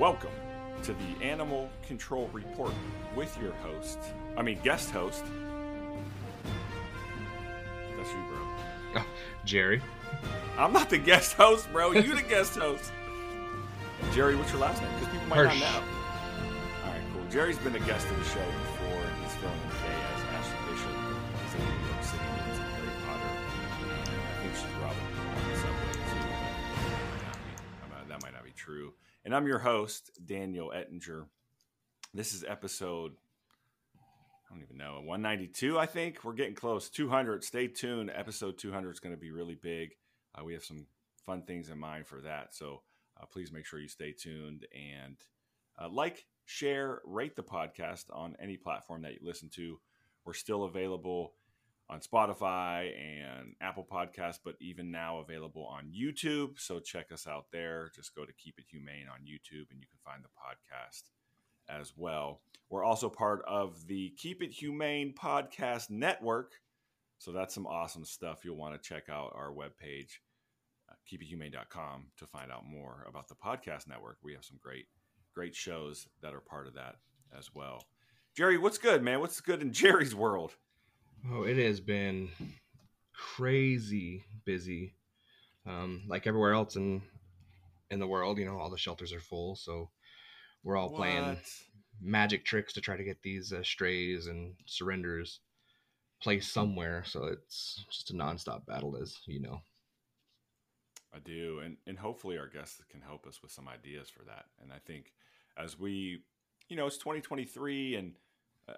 Welcome to the Animal Control Report with your host, I mean, guest host. That's you, bro. Oh, Jerry. I'm not the guest host, bro. You're the guest host. Jerry, what's your last name? Because people might Hirsch. not know. All right, cool. Jerry's been a guest of the show before, And I'm your host, Daniel Ettinger. This is episode, I don't even know, 192, I think. We're getting close. 200. Stay tuned. Episode 200 is going to be really big. Uh, we have some fun things in mind for that. So uh, please make sure you stay tuned and uh, like, share, rate the podcast on any platform that you listen to. We're still available on Spotify and Apple Podcasts, but even now available on YouTube. So check us out there. Just go to Keep It Humane on YouTube and you can find the podcast as well. We're also part of the Keep It Humane Podcast Network. So that's some awesome stuff. You'll want to check out our webpage, uh, keepithumane.com, to find out more about the podcast network. We have some great, great shows that are part of that as well. Jerry, what's good, man? What's good in Jerry's world? Oh, it has been crazy busy. Um, like everywhere else in in the world, you know, all the shelters are full, so we're all playing magic tricks to try to get these uh, strays and surrenders placed somewhere. So it's just a nonstop battle, as you know. I do, and and hopefully our guests can help us with some ideas for that. And I think as we, you know, it's 2023, and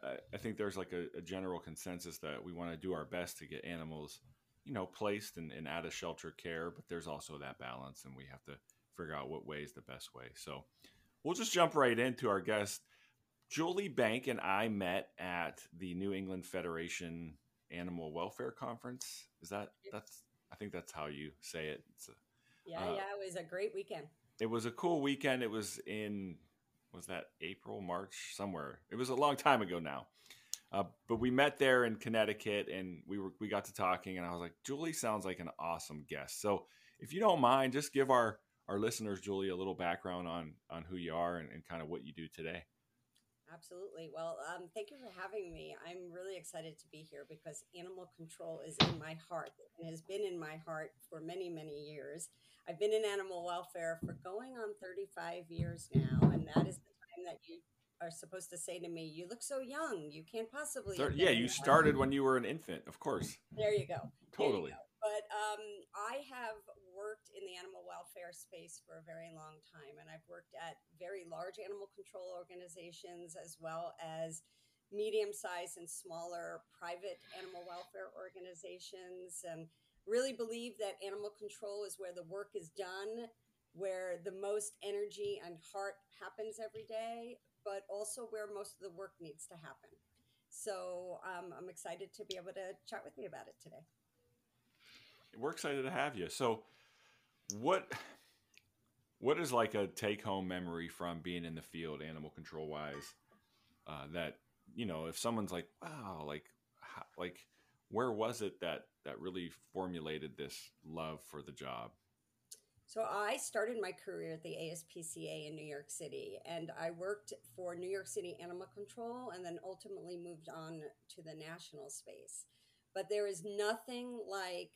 I, I think there's like a, a general consensus that we want to do our best to get animals, you know, placed and, and out of shelter care. But there's also that balance, and we have to figure out what way is the best way. So we'll just jump right into our guest. Julie Bank and I met at the New England Federation Animal Welfare Conference. Is that that's I think that's how you say it. It's a, Yeah, Uh, yeah, it was a great weekend. it was a cool weekend. It was in was that April, March, somewhere. It was a long time ago now. Uh, but we met there in Connecticut, and we were we got to talking, and I was like, Julie sounds like an awesome guest. So if you don't mind, just give our our listeners, Julie, a little background on on who you are and, and kind of what you do today. Absolutely. Well, um, thank you for having me. I'm really excited to be here because animal control is in my heart and has been in my heart for many, many years. I've been in animal welfare for going on 35 years now, and that is the time that you are supposed to say to me, "You look so young. You can't possibly." Thir- yeah, you started when you were an infant, of course. There you go. There you Totally. go. But um, I have worked in the animal welfare space for a very long time, and I've worked at very large animal control organizations as well as medium sized and smaller private animal welfare organizations. And really believe that animal control is where the work is done, where the most energy and heart happens every day, but also where most of the work needs to happen. So um, I'm excited to be able to chat with you about it today. we're excited to have you. So, what what is like a take home memory from being in the field, animal control wise? Uh, that you know, if someone's like, wow, like how, like where was it that that really formulated this love for the job? So I started my career at the ASPCA in New York City, and I worked for New York City Animal Control, and then ultimately moved on to the national space. But there is nothing like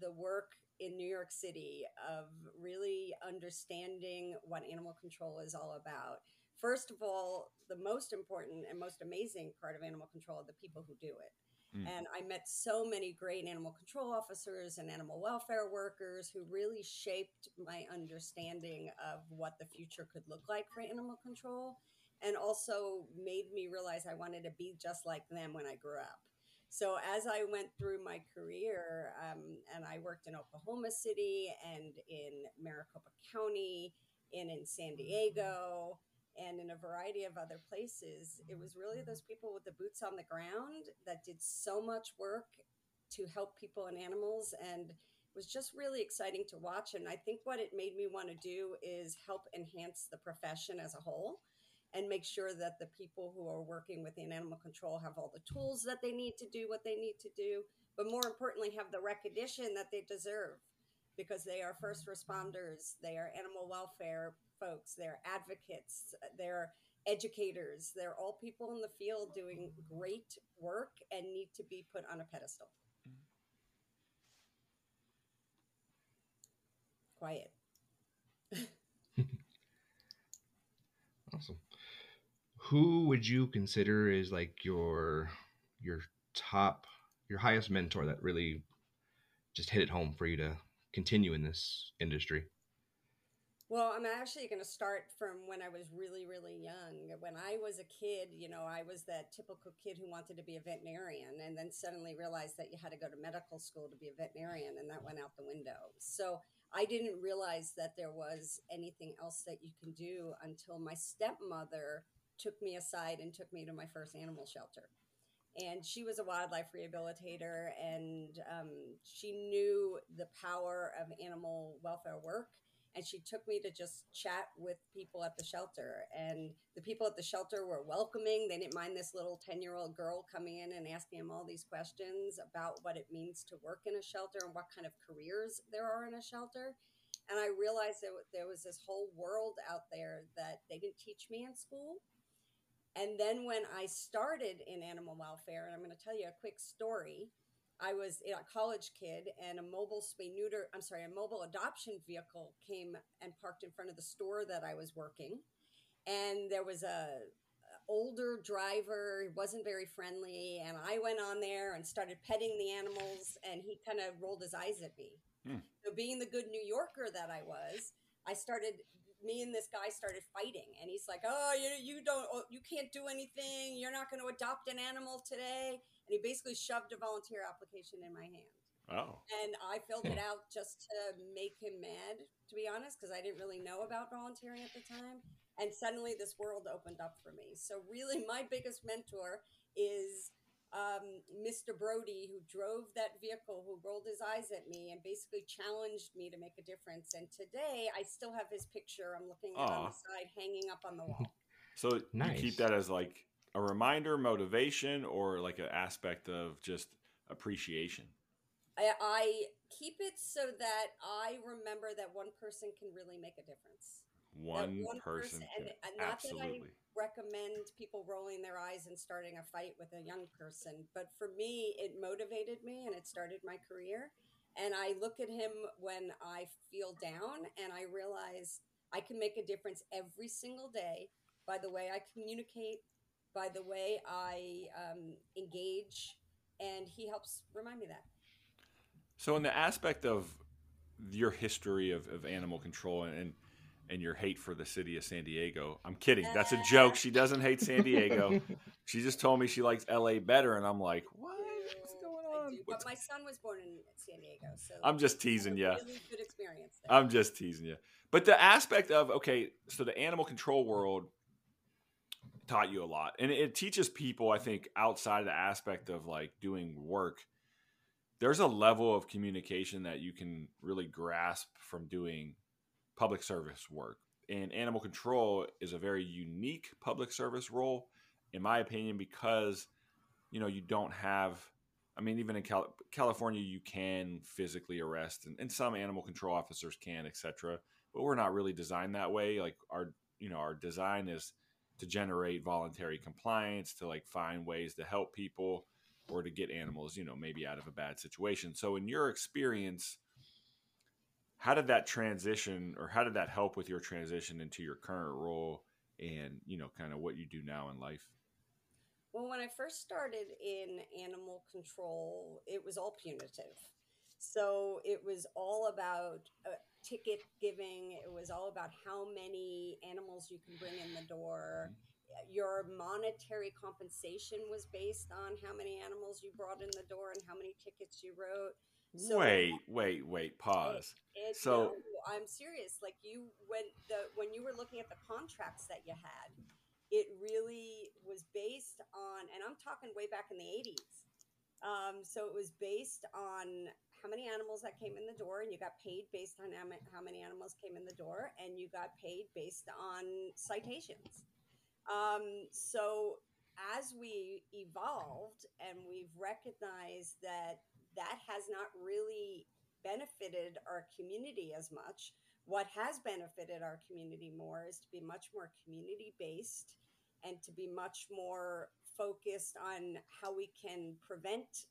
the work in New York City of really understanding what animal control is all about. First of all, the most important and most amazing part of animal control are the people who do it. Mm. And I met so many great animal control officers and animal welfare workers who really shaped my understanding of what the future could look like for animal control and also made me realize I wanted to be just like them when I grew up. So as I went through my career, um, and I worked in Oklahoma City and in Maricopa County and in San Diego and in a variety of other places, it was really those people with the boots on the ground that did so much work to help people and animals and it was just really exciting to watch and i think what it made me want to do is help enhance the profession as a whole and make sure that the people who are working within animal control have all the tools that they need to do what they need to do but more importantly have the recognition that they deserve because they are first responders they are animal welfare folks, they're advocates, they're educators. They're all people in the field doing great work and need to be put on a pedestal. Mm-hmm. Quiet. awesome. Who would you consider is like your your top your highest mentor that really just hit it home for you to continue in this industry? Well, I'm actually going to start from when I was really, really young. When I was a kid, you know, I was that typical kid who wanted to be a veterinarian and then suddenly realized that you had to go to medical school to be a veterinarian, and that went out the window. So I didn't realize that there was anything else that you can do until my stepmother took me aside and took me to my first animal shelter. And she was a wildlife rehabilitator and um, she knew the power of animal welfare work and she took me to just chat with people at the shelter. And the people at the shelter were welcoming. They didn't mind this little 10 year old girl coming in and asking them all these questions about what it means to work in a shelter and what kind of careers there are in a shelter. And i realized that there was this whole world out there that they didn't teach me in school and then when i started in animal welfare and i'm going to tell you a quick story I was a college kid, and a mobile spay neuter, I'm sorry, a mobile adoption vehicle came and parked in front of the store that I was working. And there was a, older driver, he wasn't very friendly, and I went on there and started petting the animals, and he kind of rolled his eyes at me. Hmm. So, being the good New Yorker that I was, I started me and this guy started fighting and he's like oh you, you don't oh, you can't do anything you're not going to adopt an animal today and he basically shoved a volunteer application in my hand. Oh. And I filled it hmm. out just to make him mad, to be honest, because I didn't really know about volunteering at the time. And suddenly this world opened up for me. So, really, my biggest mentor is um, Mr. Brody, who drove that vehicle, who rolled his eyes at me and basically challenged me to make a difference. And today I still have his picture. I'm looking at on the side, hanging up on the wall. So, nice. you keep that as like a reminder, motivation, or like an aspect of just appreciation? I, I keep it so that I remember that one person can really make a difference. One, one person, person can, and not absolutely. that I recommend people rolling their eyes and starting a fight with a young person, but for me, it motivated me and it started my career. And I look at him when I feel down and I realize I can make a difference every single day by the way I communicate, by the way I um, engage, and he helps remind me that. So, in the aspect of your history of, of animal control and and your hate for the city of San Diego, I'm kidding. That's a joke. She doesn't hate San Diego. she just told me she likes LA better, and I'm like, what? What's going on? But my son was born in San Diego, so I'm just teasing you. Really good experience. There. I'm just teasing you. But the aspect of okay, so the animal control world taught you a lot and it teaches people i think outside of the aspect of like doing work there's a level of communication that you can really grasp from doing public service work and animal control is a very unique public service role in my opinion because you know you don't have i mean even in Cal- california you can physically arrest and, and some animal control officers can etc but we're not really designed that way like our you know our design is to generate voluntary compliance, to like find ways to help people or to get animals, you know, maybe out of a bad situation. So, in your experience, how did that transition or how did that help with your transition into your current role and, you know, kind of what you do now in life? Well, when I first started in animal control, it was all punitive. So it was all about uh, ticket giving. It was all about how many animals you can bring in the door. Your monetary compensation was based on how many animals you brought in the door and how many tickets you wrote. So wait, wait, wait. Pause. It, it, so no, I'm serious. Like you, when the when you were looking at the contracts that you had, it really was based on, and I'm talking way back in the '80s. Um, so it was based on how many animals that came in the door, and you got paid based on how many animals came in the door, and you got paid based on citations. Um, so as we evolved and we've recognized that that has not really benefited our community as much, what has benefited our community more is to be much more community based and to be much more focused on how we can prevent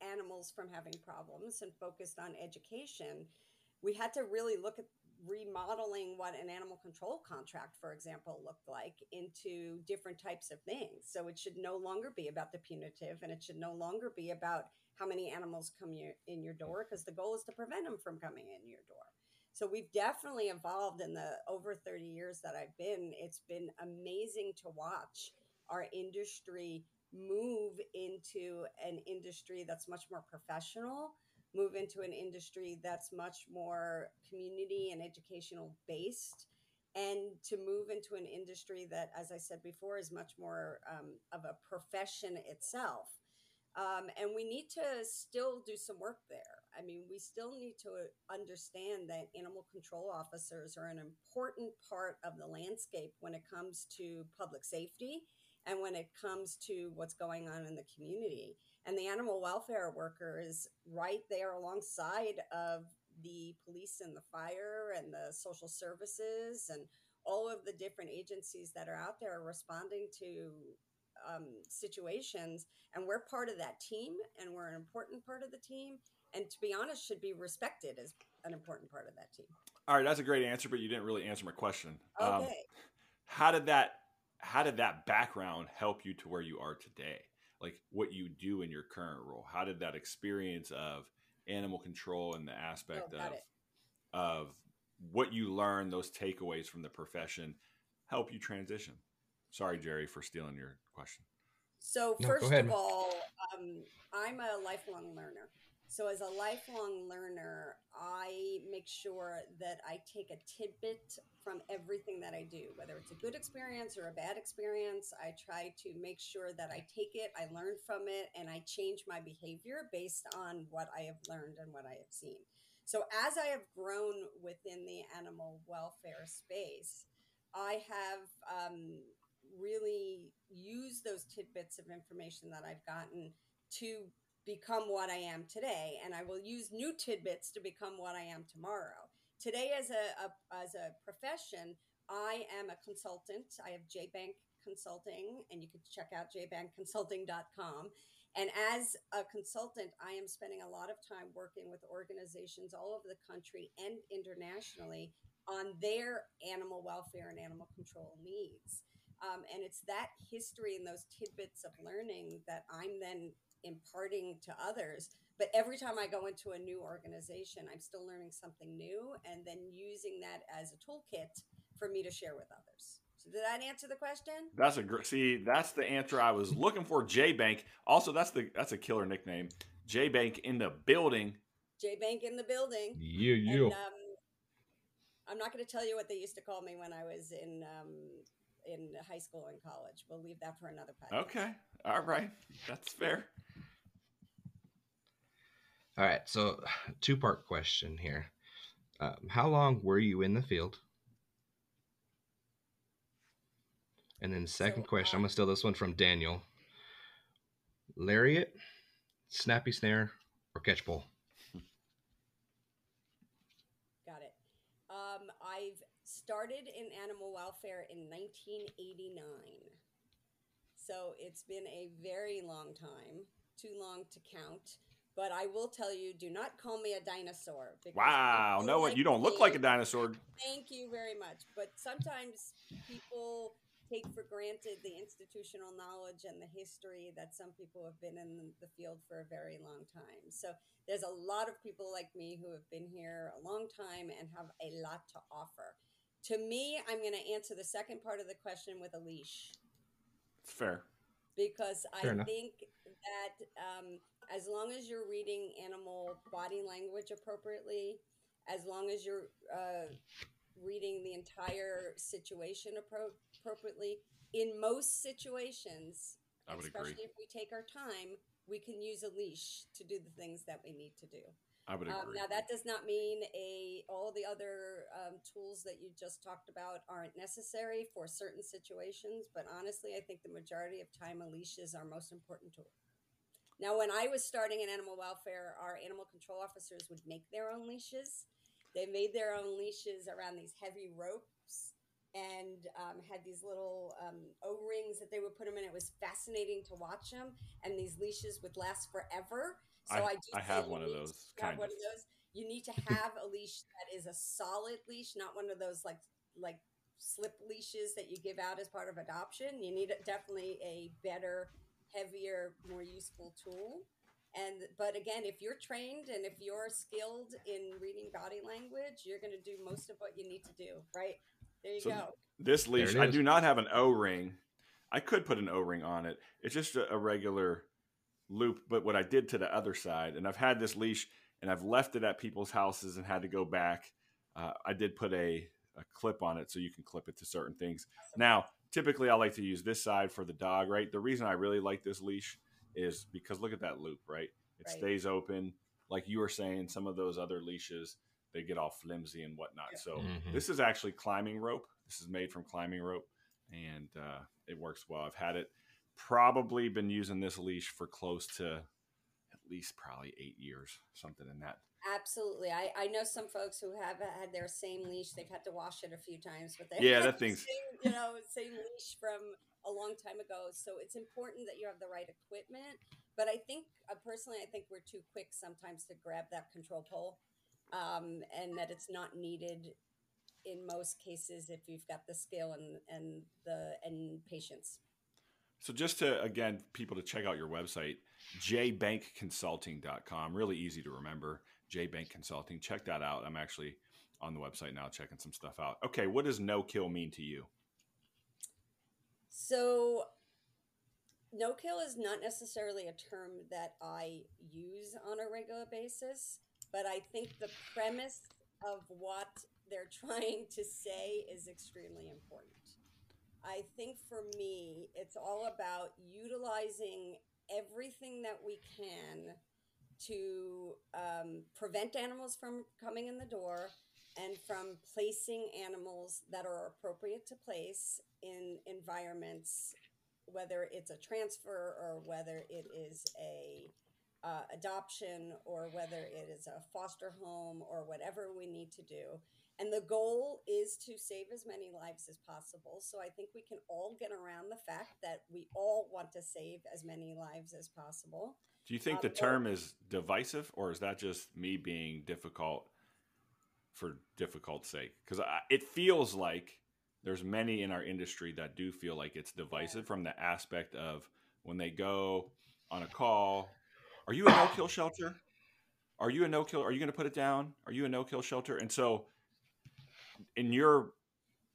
animals from having problems and focused on education. We had to really look at remodeling what an animal control contract, for example, looked like into different types of things. So it should no longer be about the punitive and it should no longer be about how many animals come your, in your door because the goal is to prevent them from coming in your door. So we've definitely evolved in the over 30 years that I've been. It's been amazing to watch our industry move into an industry that's much more professional move into an industry that's much more community and educational based and to move into an industry that as i said before is much more um, of a profession itself um, and we need to still do some work there. I mean we still need to understand that animal control officers are an important part of the landscape when it comes to public safety and when it comes to what's going on in the community. And the animal welfare worker is right there alongside of the police and the fire and the social services and all of the different agencies that are out there responding to um, situations and we're part of that team and we're an important part of the team and to be honest should be respected as an important part of that team all right that's a great answer but you didn't really answer my question um, okay. Um, how did that how did that background help you to where you are today like what you do in your current role. How did that experience of animal control and the aspect oh, of it. of what you learn, those takeaways from the profession, help you transition? Sorry, Jerry, for stealing your question. So no, first of all, um, I'm a lifelong learner. So, as a lifelong learner, I make sure that I take a tidbit from everything that I do, whether it's a good experience or a bad experience. I try to make sure that I take it, I learn from it, and I change my behavior based on what I have learned and what I have seen. So, as I have grown within the animal welfare space, I have um, really use those tidbits of information that I've gotten to become what I am today, and I will use new tidbits to become what I am tomorrow. Today, as a, a as a profession, I am a consultant. I have JBank Consulting, and you can check out jbankconsulting.com. And as a consultant, I am spending a lot of time working with organizations all over the country and internationally on their animal welfare and animal control needs. Um, and it's that history and those tidbits of learning that I'm then imparting to others. But every time I go into a new organization, I'm still learning something new and then using that as a toolkit for me to share with others. So did that answer the question? That's a great. See, that's the answer I was looking for. J Bank. Also, that's the that's a killer nickname. J Bank in the building. J Bank in the building. Yeah, yeah. Um, I'm not going to tell you what they used to call me when I was in um, in high school and college. We'll leave that for another podcast. Okay. All right. That's fair. All right, so two part question here. Um, how long were you in the field? And then second so, question, um, I'm gonna steal this one from Daniel. Lariat, snappy snare, or catch pole? Got it. Um, I've started in animal welfare in 1989. So it's been a very long time, too long to count. But I will tell you, do not call me a dinosaur. Wow, no, like you don't look like a dinosaur. Thank you very much. But sometimes people take for granted the institutional knowledge and the history that some people have been in the field for a very long time. So there's a lot of people like me who have been here a long time and have a lot to offer. To me, I'm going to answer the second part of the question with a leash. It's fair. Because fair I enough. think that um, as long as you're reading animal body language appropriately, as long as you're uh, reading the entire situation appro- appropriately, in most situations, especially agree. if we take our time, we can use a leash to do the things that we need to do. I would um, agree. Um, now that does not mean a all the other um, tools that you just talked about aren't necessary for certain situations, but honestly, I think the majority of time a leash is our most important tool. Now, when I was starting in animal welfare, our animal control officers would make their own leashes. They made their own leashes around these heavy ropes and um, had these little um, O rings that they would put them in. It was fascinating to watch them, and these leashes would last forever. So I- I, do I have one of those, to have kind one of. of those. You need to have a leash that is a solid leash, not one of those like like slip leashes that you give out as part of adoption. You need definitely a better, heavier, more useful tool. And but again, if you're trained and if you're skilled in reading body language, you're going to do most of what you need to do. Right there, you So go. This leash, I do not have an O ring. I could put an O ring on it. It's just a, a regular loop. But what I did to the other side, and I've had this leash and I've left it at people's houses and had to go back. Uh, I did put a, a clip on it so you can clip it to certain things. Now, typically, I like to use this side for the dog, right? The reason I really like this leash is because look at that loop, right? It Right. stays open. Like you were saying, some of those other leashes, they get all flimsy and whatnot. So, Mhm. this is actually climbing rope. This is made from climbing rope, and uh, it works well. I've had it probably been using this leash for close to at least probably eight years, something in that. Absolutely. I, I know some folks who have had their same leash. They've had to wash it a few times, but they Yeah, have that the thing's- same, you know same leash from a long time ago. So it's important that you have the right equipment. But I think uh, personally, I think we're too quick sometimes to grab that control pole, um, and that it's not needed in most cases if you've got the skill and and the and patience. So just to again, people to check out your website, jbankconsulting.com. Really easy to remember. Jbank Consulting. Check that out. I'm actually on the website now checking some stuff out. Okay, what does no kill mean to you? So, no kill is not necessarily a term that I use on a regular basis, but I think the premise of what they're trying to say is extremely important. I think for me, it's all about utilizing everything that we can to um, prevent animals from coming in the door and from placing animals that are appropriate to place in environments, whether it's a transfer or whether it is a uh, adoption or whether it is a foster home or whatever we need to do. And the goal is to save as many lives as possible. So I think we can all get around the fact that we all want to save as many lives as possible. Do you think Um, the or- term is divisive, or is that just me being difficult for difficult sake? Because it feels like there's many in our industry that do feel like it's divisive from the aspect of when they go on a call. Are you a no kill shelter? Are you a no kill? Are you going to put it down? Are you a no kill shelter? And so, in your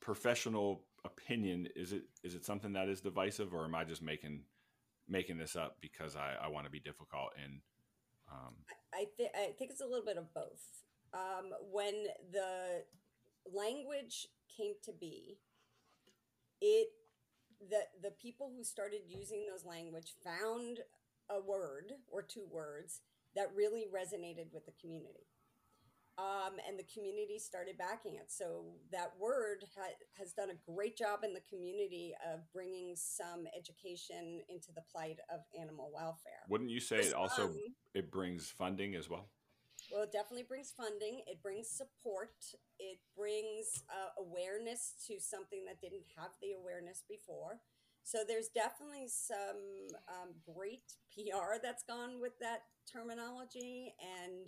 professional opinion, is it is it something that is divisive, or am I just making making this up because I, I want to be difficult and um, I, th- I think it's a little bit of both. Um, when the language came to be, it the the people who started using those language found a word or two words that really resonated with the community. Um, and the community started backing it. So that word ha- has done a great job in the community of bringing some education into the plight of animal welfare. wouldn't you say it also some, it brings funding as well? Well, it definitely brings funding. It brings support. It brings uh, awareness to something that didn't have the awareness before. So there's definitely some um, great PR that's gone with that terminology. And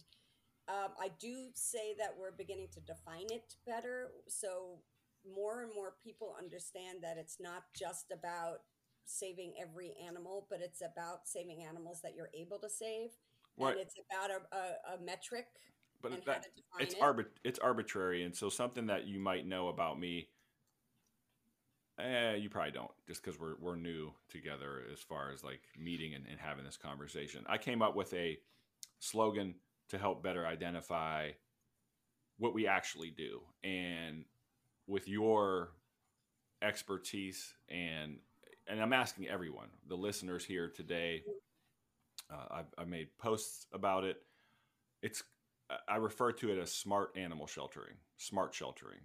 um, I do say that we're beginning to define it better. So more and more people understand that it's not just about saving every animal, but it's about saving animals that you're able to save. Right. And it's about a, a, a metric But that, how to define it's it. arbit- it's arbitrary, and so something that you might know about me, eh, you probably don't, just because we're we're new together as far as like meeting and, and having this conversation. I came up with a slogan to help better identify what we actually do, and with your expertise and and I'm asking everyone, the listeners here today. Uh, I've, I've made posts about it. It's I refer to it as smart animal sheltering, smart sheltering.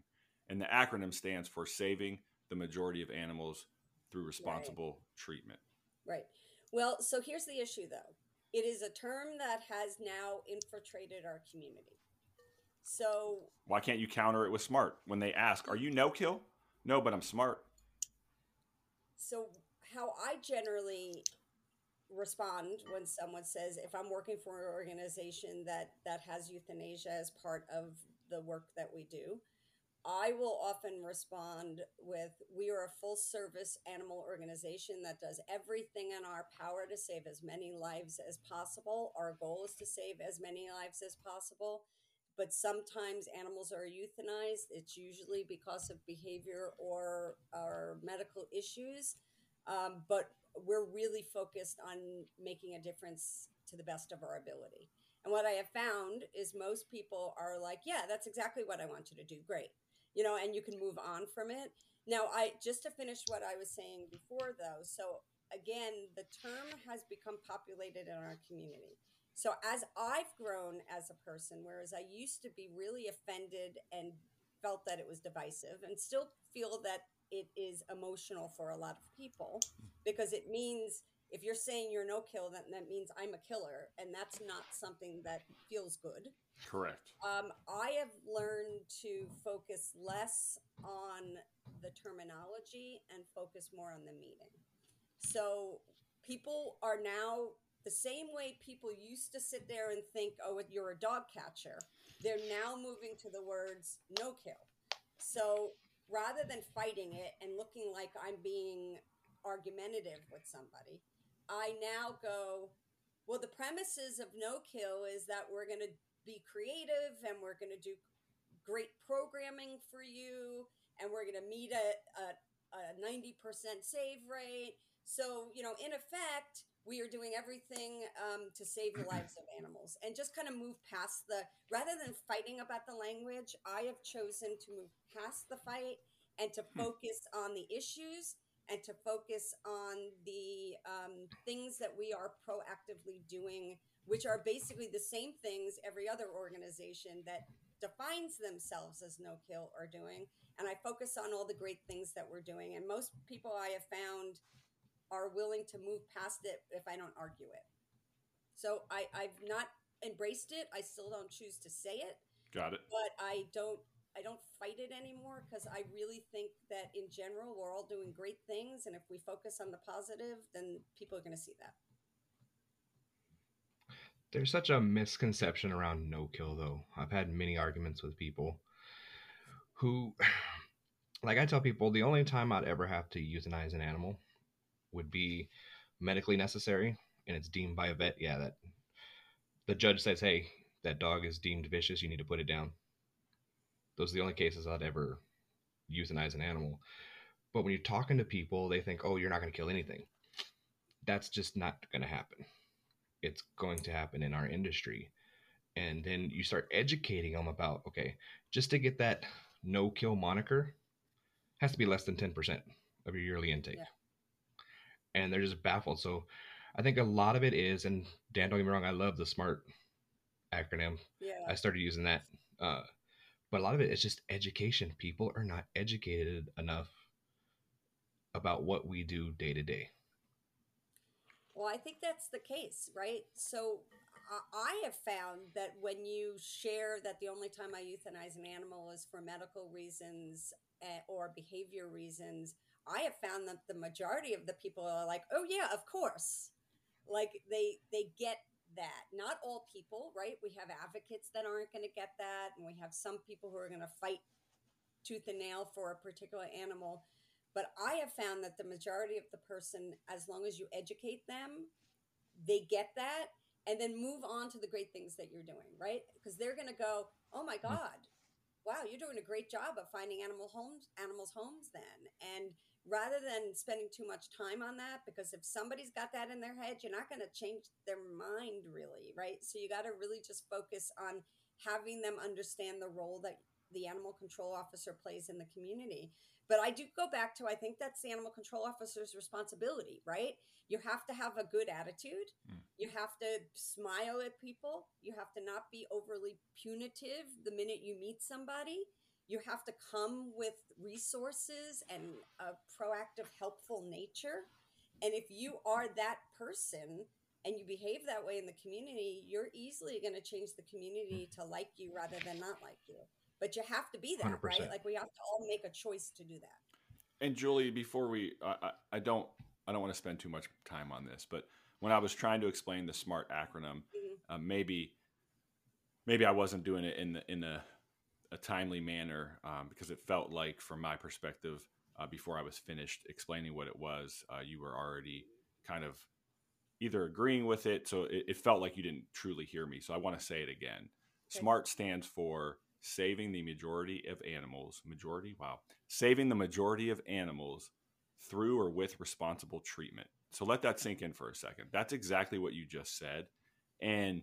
And the acronym stands for saving the majority of animals through responsible treatment. Right. Well, so here's the issue though. It is a term that has now infiltrated our community. So Why can't you counter it with smart? When they ask, "Are you no kill?" No, but I'm smart. so how I generally respond when someone says if I'm working for an organization that that has euthanasia as part of the work that we do, I will often respond with we are a full service animal organization that does everything in our power to save as many lives as possible. Our goal is to save as many lives as possible. But sometimes animals are euthanized. It's usually because of behavior or, or medical issues. Um, but we're really focused on making a difference to the best of our ability. And what I have found is most people are like, yeah, that's exactly what I want you to do. Great. You know, and you can move on from it. Now, I just to finish what I was saying before, though. So, again, the term has become populated in our community. So, as I've grown as a person, whereas I used to be really offended and felt that it was divisive, and still feel that it is emotional for a lot of people because it means if you're saying you're no kill, then that means I'm a killer, and that's not something that feels good. Correct. Um, I have learned to focus less on the terminology and focus more on the meaning. So people are now the same way people used to sit there and think, oh, you're a dog catcher. They're now moving to the words no kill. So rather than fighting it and looking like I'm being argumentative with somebody, I now go, well, the premises of no kill is that we're going to be creative and we're going to do great programming for you and we're going to meet a, a, a 90% save rate. So, you know, in effect, we are doing everything um, to save the lives of animals and just kind of move past the rather than fighting about the language i have chosen to move past the fight and to focus on the issues and to focus on the um, things that we are proactively doing which are basically the same things every other organization that defines themselves as no kill are doing and i focus on all the great things that we're doing and most people i have found are willing to move past it if I don't argue it. So I, I've not embraced it. I still don't choose to say it, Got it. but I don't I don't fight it anymore because I really think that in general we're all doing great things, and if we focus on the positive, then people are going to see that. There's such a misconception around no kill, though. I've had many arguments with people who, like, I tell people the only time I'd ever have to euthanize an animal would be medically necessary and it's deemed by a vet, yeah, that the judge says, hey, that dog is deemed vicious, you need to put it down. Those are the only cases I'd ever euthanize an animal. But when you're talking to people, they think, oh, you're not going to kill anything. That's just not going to happen. It's going to happen in our industry. And then you start educating them about, okay, just to get that no kill moniker, has to be less than 10% of your yearly intake. Yeah and they're just baffled. So I think a lot of it is, and Dan, don't get me wrong, I love the SMART acronym. Yeah. I started using that. Uh, but a lot of it is just education. People are not educated enough about what we do day to day. Well, I think that's the case, right? So I have found that when you share that the only time I euthanize an animal is for medical reasons eh, or behavior reasons, I have found that the majority of the people are like, "Oh yeah, of course." Like they they get that. Not all people, right? We have advocates that aren't going to get that, and we have some people who are going to fight tooth and nail for a particular animal. But I have found that the majority of the person, as long as you educate them, they get that and then move on to the great things that you're doing, right? Because they're going to go, "Oh my mm. god, wow, you're doing a great job of finding animal homes, animals homes then." And rather than spending too much time on that because if somebody's got that in their head you're not going to change their mind really right? So you got to really just focus on having them understand the role that the animal control officer plays in the community. But i do go back to i think that's the animal control officer's responsibility right? You have to have a good attitude. Mm. you have to smile at people. You have to not be overly punitive the minute you meet somebody you have to come with resources and a proactive helpful nature and if you are that person and you behave that way in the community, you're easily going to change the community to like you rather than not like you. But you have to be that, 100%. right? Like we have to all make a choice to do that. And Julie, before we, I, I, don't, I don't want to spend too much time on this, but when I was trying to explain the SMART acronym, Mhm. uh, maybe, maybe I wasn't doing it in the, in a, a timely manner um, because it felt like, from my perspective, uh, before I was finished explaining what it was, uh, you were already kind of either agreeing with it, so it, it felt like you didn't truly hear me. So I want to say it again. Okay. SMART stands for saving the majority of animals. Majority, wow, saving the majority of animals through or with responsible treatment. So let that sink in for a second. That's exactly what you just said. And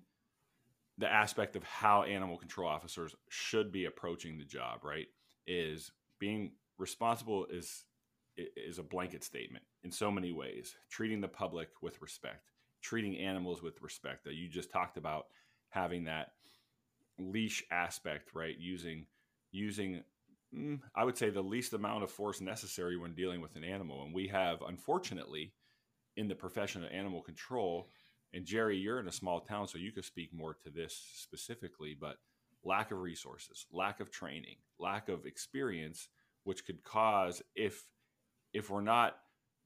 the aspect of how animal control officers should be approaching the job, right? Is being responsible is is a blanket statement in so many ways. Treating the public with respect, treating animals with respect. That you just talked about having that leash aspect, right? Using using mm, I would say the least amount of force necessary when dealing with an animal. And we have, unfortunately, in the profession of animal control, and Jerry, you're in a small town, so you could speak more to this specifically, but lack of resources, lack of training, lack of experience, which could cause if if we're not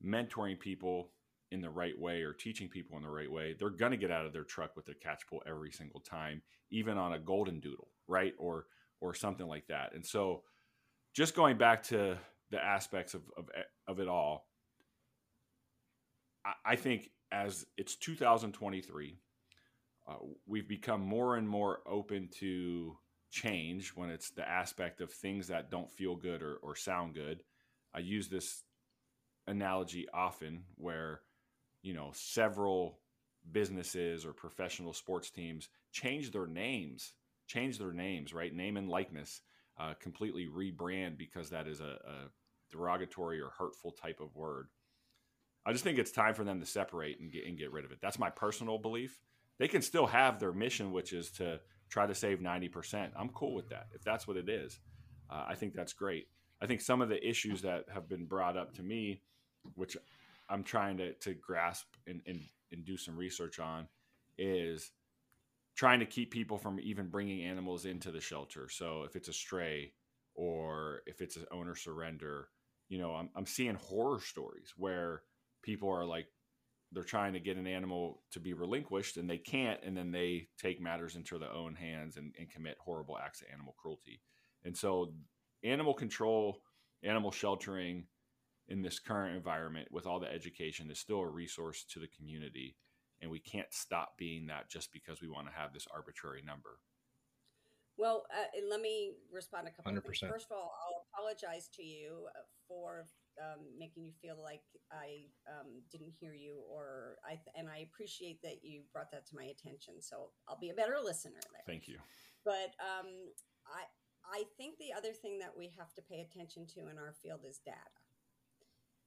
mentoring people in the right way or teaching people in the right way, they're going to get out of their truck with their catch pole every single time, even on a golden doodle, right? Or or something like that. And so just going back to the aspects of of, of it all, I, I think as it's 2023, uh, we've become more and more open to change when it's the aspect of things that don't feel good or, or sound good. I use this analogy often where, you know, several businesses or professional sports teams change their names, change their names, right? Name and likeness, uh, completely rebrand because that is a, a derogatory or hurtful type of word. I just think it's time for them to separate and get and get rid of it. That's my personal belief. They can still have their mission, which is to try to save ninety percent. I'm cool with that if that's what it is. Uh, I think that's great. I think some of the issues that have been brought up to me, which I'm trying to, to grasp and, and, and do some research on, is trying to keep people from even bringing animals into the shelter. So if it's a stray or if it's an owner surrender, you know, I'm, I'm seeing horror stories where people are like they're trying to get an animal to be relinquished and they can't and then they take matters into their own hands and, and commit horrible acts of animal cruelty and so animal control animal sheltering in this current environment with all the education is still a resource to the community and we can't stop being that just because we want to have this arbitrary number Well, uh, let me respond a couple of things. 100%. First of all, I'll apologize to you uh, for um, making you feel like I um, didn't hear you, or I and I appreciate that you brought that to my attention. So I'll be a better listener there. thank you But um, I I think the other thing that we have to pay attention to in our field is data.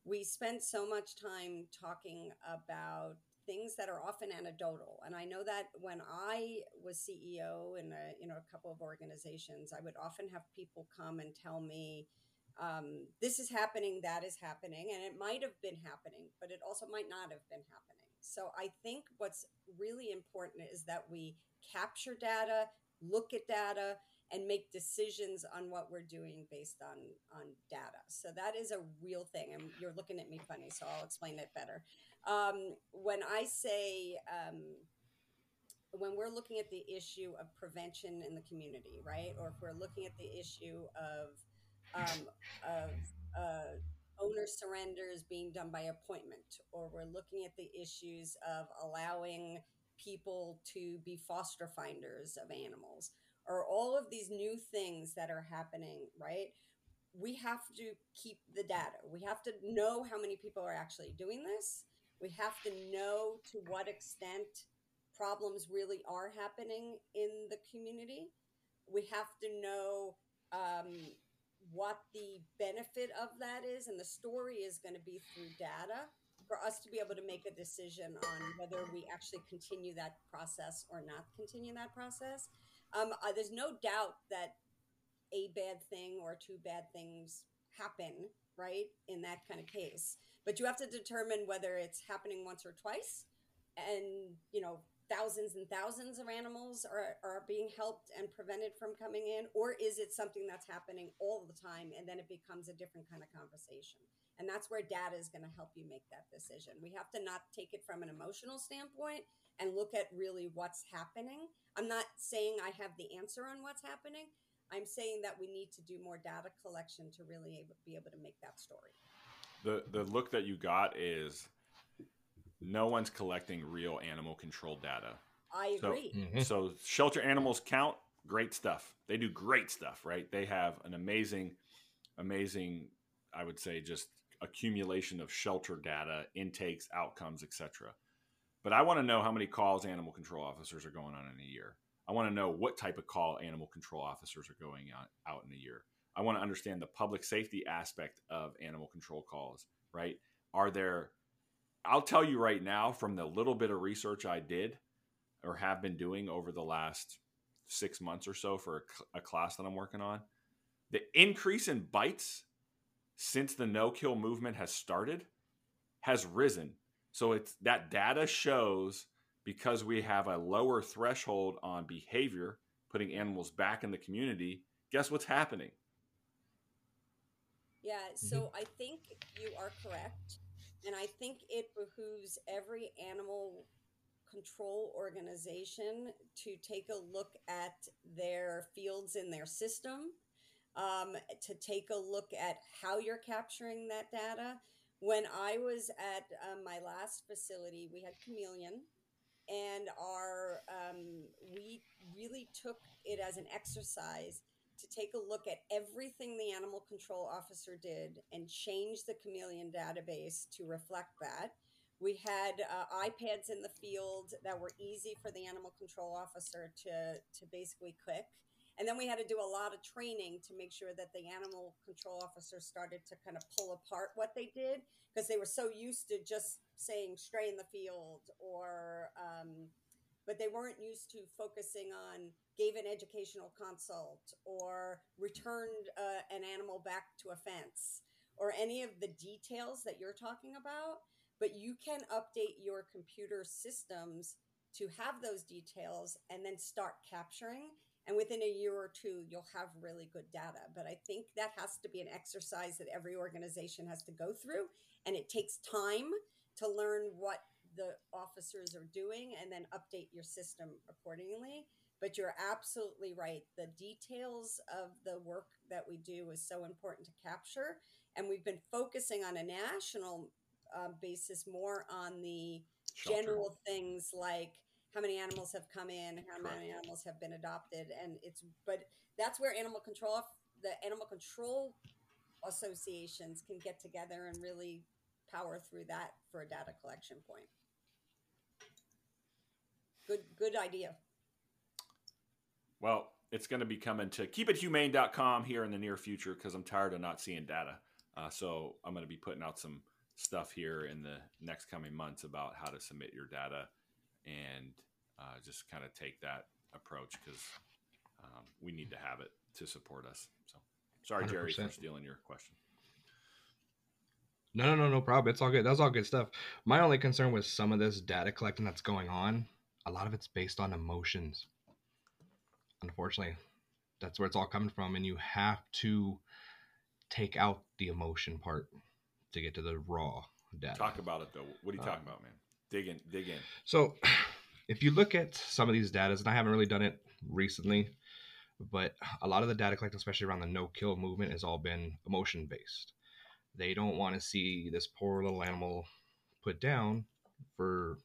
We spend so much time talking about things that are often anecdotal, and I know that when I was CEO in a you know a couple of organizations, I would often have people come and tell me. Um, this is happening, that is happening, and it might have been happening, but it also might not have been happening. So I think what's really important is that we capture data, look at data, and make decisions on what we're doing based on on data. So that is a real thing. And you're looking at me funny, so I'll explain it better. Um, when I say um, when we're looking at the issue of prevention in the community, right, or if we're looking at the issue of um, of uh, owner surrenders being done by appointment, or we're looking at the issues of allowing people to be foster finders of animals, or all of these new things that are happening, right? We have to keep the data. We have to know how many people are actually doing this. We have to know to what extent problems really are happening in the community. We have to know um, what the benefit of that is, and the story is going to be through data for us to be able to make a decision on whether we actually continue that process or not continue that process. Um, uh, there's no doubt that a bad thing or two bad things happen, right, in that kind of case. But you have to determine whether it's happening once or twice and you know thousands and thousands of animals are, are being helped and prevented from coming in? Or is it something that's happening all the time and then it becomes a different kind of conversation? And that's where data is going to help you make that decision. We have to not take it from an emotional standpoint and look at really what's happening. I'm not saying i have the answer on what's happening. I'm saying that we need to do more data collection to really be able to make that story. The the look that you got is no one's collecting real animal control data. I agree. So, mm-hmm. so shelter animals count, great stuff. They do great stuff, right? They have an amazing, amazing, I would say, just accumulation of shelter data, intakes, outcomes, etc. But I want to know how many calls animal control officers are going on in a year. I want to know what type of call animal control officers are going on, out in a year. I want to understand the public safety aspect of animal control calls, right? Are there I'll tell you right now, from the little bit of research I did or have been doing over the last six months or so for a, a class that I'm working on, the increase in bites since the no kill movement has started has risen. So it's that data shows because we have a lower threshold on behavior, putting animals back in the community. Guess what's happening? Yeah, so mm-hmm. I think you are correct. And I think it behooves every animal control organization to take a look at their fields in their system, um, to take a look at how you're capturing that data. When I was at um, my last facility, we had chameleon, and our um, we really took it as an exercise to take a look at everything the animal control officer did and change the chameleon database to reflect that. We had uh, iPads in the field that were easy for the animal control officer to, to basically click. And then we had to do a lot of training to make sure that the animal control officer started to kind of pull apart what they did because they were so used to just saying stray in the field or um, but they weren't used to focusing on gave an educational consult or returned uh, an animal back to a fence or any of the details that you're talking about but you can update your computer systems to have those details and then start capturing and within a year or two you'll have really good data. But i think that has to be an exercise that every organization has to go through and it takes time to learn what the officers are doing and then update your system accordingly. But you're absolutely right. The details of the work that we do is so important to capture. And we've been focusing on a national uh, basis more on the Shelter. general things like how many animals have come in, how many animals have been adopted, and it's but that's where animal control, the animal control associations can get together and really power through that for a data collection point good good idea. Well, it's going to be coming to keepithumane.com here in the near future because I'm tired of not seeing data. Uh, so I'm going to be putting out some stuff here in the next coming months about how to submit your data and uh, just kind of take that approach because um, we need to have it to support us. So sorry, Jerry, 100%. for stealing your question. No, no, no, no problem. It's all good. That's all good stuff. My only concern with some of this data collecting that's going on a lot of it's based on emotions. Unfortunately, that's where it's all coming from, and you have to take out the emotion part to get to the raw data. Talk about it though. What are you talking um, about, man? Dig in, dig in. So, if you look at some of these data, and I haven't really done it recently, but a lot of the data collected, especially around the no kill movement, has all been emotion based. They don't want to see this poor little animal put down for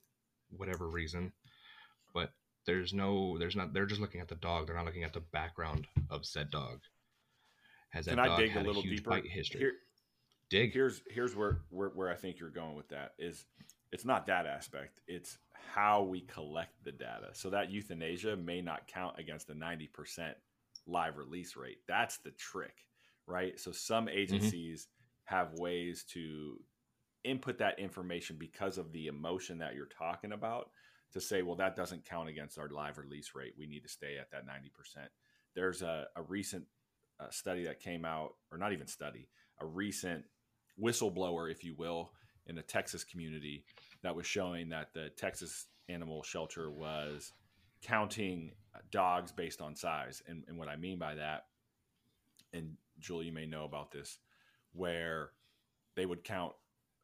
whatever reason there's no there's not they're just looking at the dog. They're not looking at the background of said dog. Has that Can dog I dig had a little a huge deeper? bite history. Here, dig. here's here's where, where where i think you're going with that is it's not that aspect. It's how we collect the data. So that euthanasia may not count against the 90% live release rate. That's the trick right? So some mm-hmm. agencies mm-hmm. have ways to input that information because of the emotion that you're talking about to say, well, that doesn't count against our live release rate. We need to stay at that 90%. There's a, a recent uh, study that came out, or not even study, a recent whistleblower, if you will, in the Texas community that was showing that the Texas Animal Shelter was counting dogs based on size. And, and what I mean by that, and Julie, you may know about this, where they would count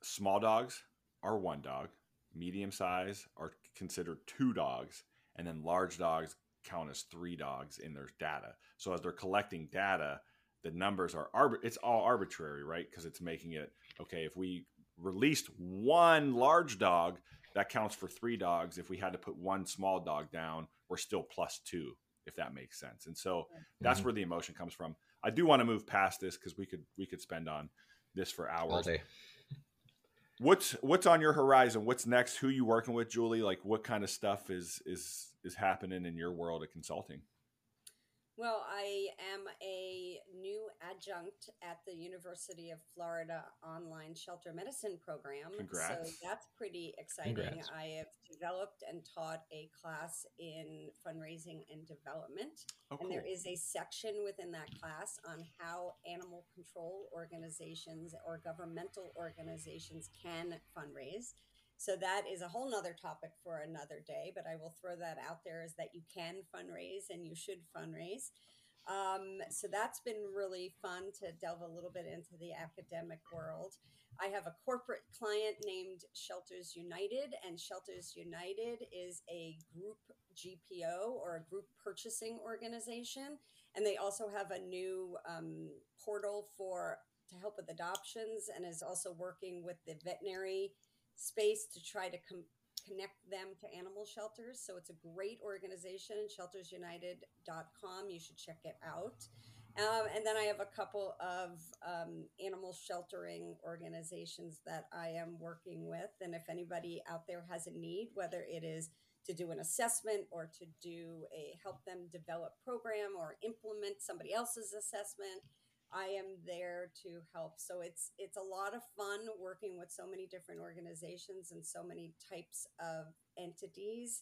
small dogs are one dog, medium size are considered two dogs, and then large dogs count as three dogs in their data. So as they're collecting data, the numbers are arbit- it's all arbitrary, right? Because it's making it okay. If we released one large dog, that counts for three dogs. If we had to put one small dog down, we're still plus two, if that makes sense. And so that's Mhm. where the emotion comes from. I do want to move past this because we could we could spend on this for hours. all day. What's what's on your horizon? What's next? Who you working with, Julie? Like what kind of stuff is is is happening in your world of consulting? Well, I am a new adjunct at the University of Florida online shelter medicine program. Congrats. So that's pretty exciting. Congrats. I have developed and taught a class in fundraising and development. Oh, And there is a section within that class on how animal control organizations or governmental organizations can fundraise. So that is a whole nother topic for another day, but I will throw that out there is that you can fundraise and you should fundraise. Um, so that's been really fun to delve a little bit into the academic world. I have a corporate client named Shelters United, and Shelters United is a group GPO or a group purchasing organization. And they also have a new um, portal for to help with adoptions and is also working with the veterinary space to try to com- connect them to animal shelters. So it's a great organization, sheltersunited.com. You should check it out. Um, and then I have a couple of um, animal sheltering organizations that I am working with. And if anybody out there has a need, whether it is to do an assessment or to do a help them develop program or implement somebody else's assessment, I am there to help. So it's it's a lot of fun working with so many different organizations and so many types of entities.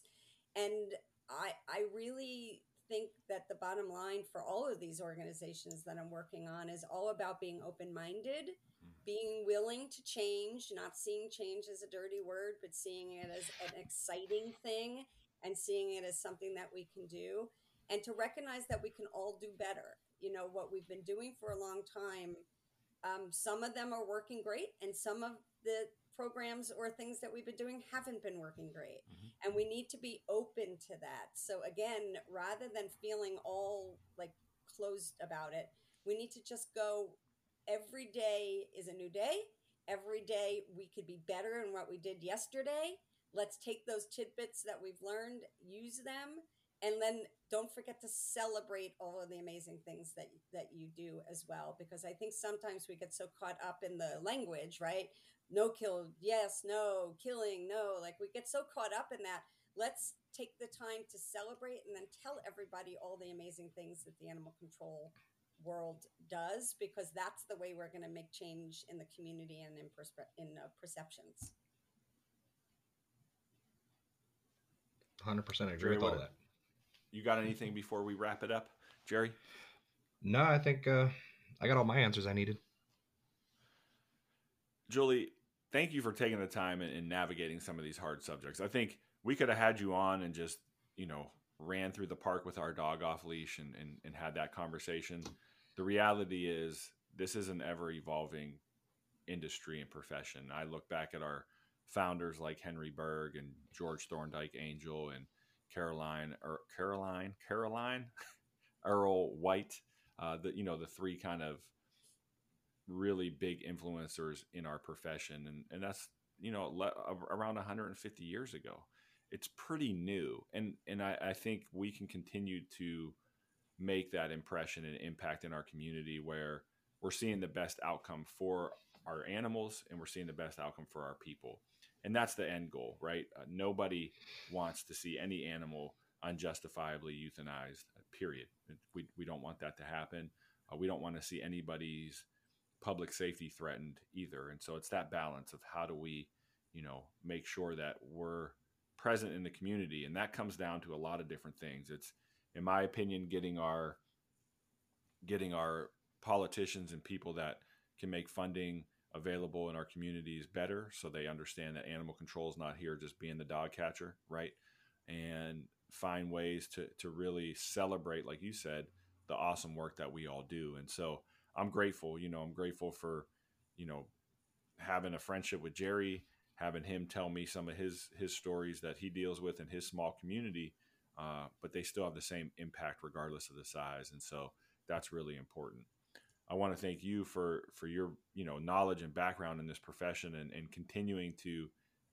And I I really think that the bottom line for all of these organizations that I'm working on is all about being open-minded, mm. being willing to change, not seeing change as a dirty word, but seeing it as an exciting thing and seeing it as something that we can do and to recognize that we can all do better you know what we've been doing for a long time um, some of them are working great and some of the programs or things that we've been doing haven't been working great. Mhm. and we need to be open to that. So again rather than feeling all like closed about it we need to just go every day is a new day. Every day we could be better in what we did yesterday. Let's take those tidbits that we've learned use them and then don't forget to celebrate all of the amazing things that that you do as well because i think sometimes we get so caught up in the language right? No kill yes no killing no like we get so caught up in that. Let's take the time to celebrate and then tell everybody all the amazing things that the animal control world does because that's the way we're going to make change in the community and in, perspe- in uh, perceptions. 100% agree Jerry, with all what- that. You got anything before we wrap it up, Jerry? No, I think uh, I got all my answers I needed. Julie, thank you for taking the time and, and navigating some of these hard subjects. I think we could have had you on and just, you know, ran through the park with our dog off leash and, and, and had that conversation. The reality is, this is an ever evolving industry and profession. I look back at our founders like Henry Bergh and George Thorndike Angell and Caroline or Caroline Caroline Earle White. Uh, the you know the three kind of really big influencers in our profession, and and that's you know le- around 150 years ago. It's pretty new, and and I, I think we can continue to make that impression and impact in our community where we're seeing the best outcome for our animals and we're seeing the best outcome for our people and that's the end goal right? Uh, nobody wants to see any animal unjustifiably euthanized period. We, we don't want that to happen. Uh, we don't want to see anybody's public safety threatened either. And so it's that balance of how do we you know make sure that we're present in the community. And that comes down to a lot of different things. It's in my opinion getting our getting our politicians and people that can make funding available in our communities better so they understand that animal control is not here just being the dog catcher, right? And find ways to, to really celebrate, like you said, the awesome work that we all do. And so I'm grateful, you know, I'm grateful for, you know, having a friendship with Jerry, having him tell me some of his his stories that he deals with in his small community, uh, but they still have the same impact regardless of the size, and so that's really important. I want to thank you for for your you know knowledge and background in this profession and, and continuing to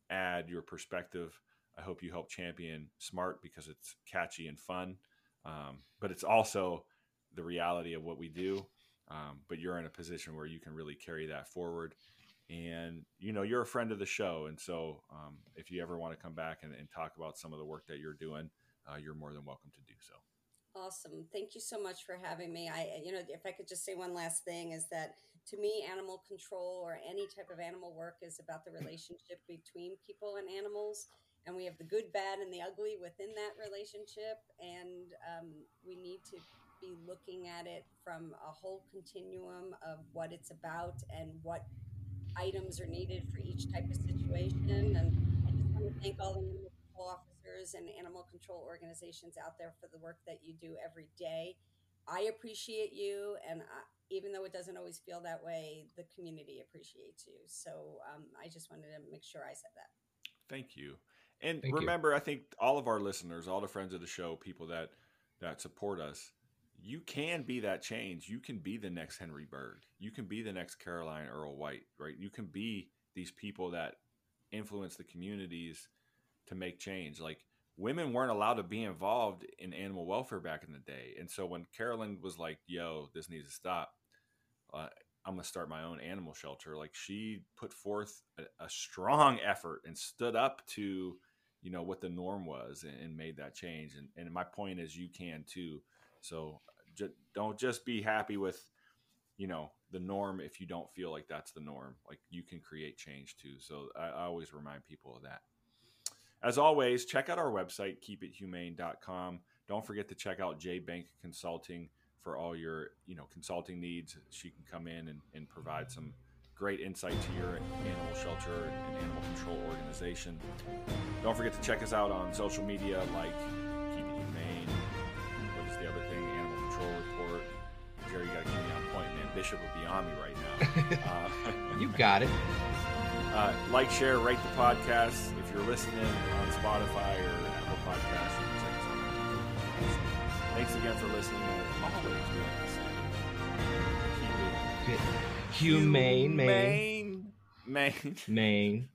add your perspective. I hope you help champion smart because it's catchy and fun, um, but it's also the reality of what we do. Um, but you're in a position where you can really carry that forward and you know you're a friend of the show and so um, if you ever want to come back and, and, talk about some of the work that you're doing uh, you're more than welcome to do so awesome. Thank you so much for having me. I you know if i could just say one last thing is that to me animal control or any type of animal work is about the relationship between people and animals. And we have the good bad and the ugly within that relationship. And um, we need to be looking at it from a whole continuum of what it's about and what items are needed for each type of situation. And I just want to thank all the animal control officers and animal control organizations out there for the work that you do every day. I appreciate you, and I, even though it doesn't always feel that way, the community appreciates you. So um, I just wanted to make sure I said that. Thank you. And Thank remember, you. I think all of our listeners, all the friends of the show, people that that support us, you can be that change. You can be the next Henry Bird. You can be the next Caroline Earle White, right? You can be these people that influence the communities to make change. Like women weren't allowed to be involved in animal welfare back in the day. And so when Carolyn was like, yo, this needs to stop, uh, I'm going to start my own animal shelter. Like she put forth a, a, strong effort and stood up to, you know, what the norm was and, and made that change. And, and my point is you can too. So don't just be happy with you know the norm if you don't feel like that's the norm like you can create change too so I, I, always remind people of that as always check out our website keepithumane.com don't forget to check out j bank consulting for all your you know consulting needs she can come in and, and provide some great insight to your animal shelter and animal control organization don't forget to check us out on social media like Keep It Humane. What is the other thing? Animal Control Report. Jerry, you got to keep me on point, man. Bishop would be on me right now. Uh, you got it. Uh, like, share, rate the podcast. If you're listening on Spotify or Apple Podcasts, you can check us out. Thanks again for listening. And always, keep it humane, Maine, Maine, Maine.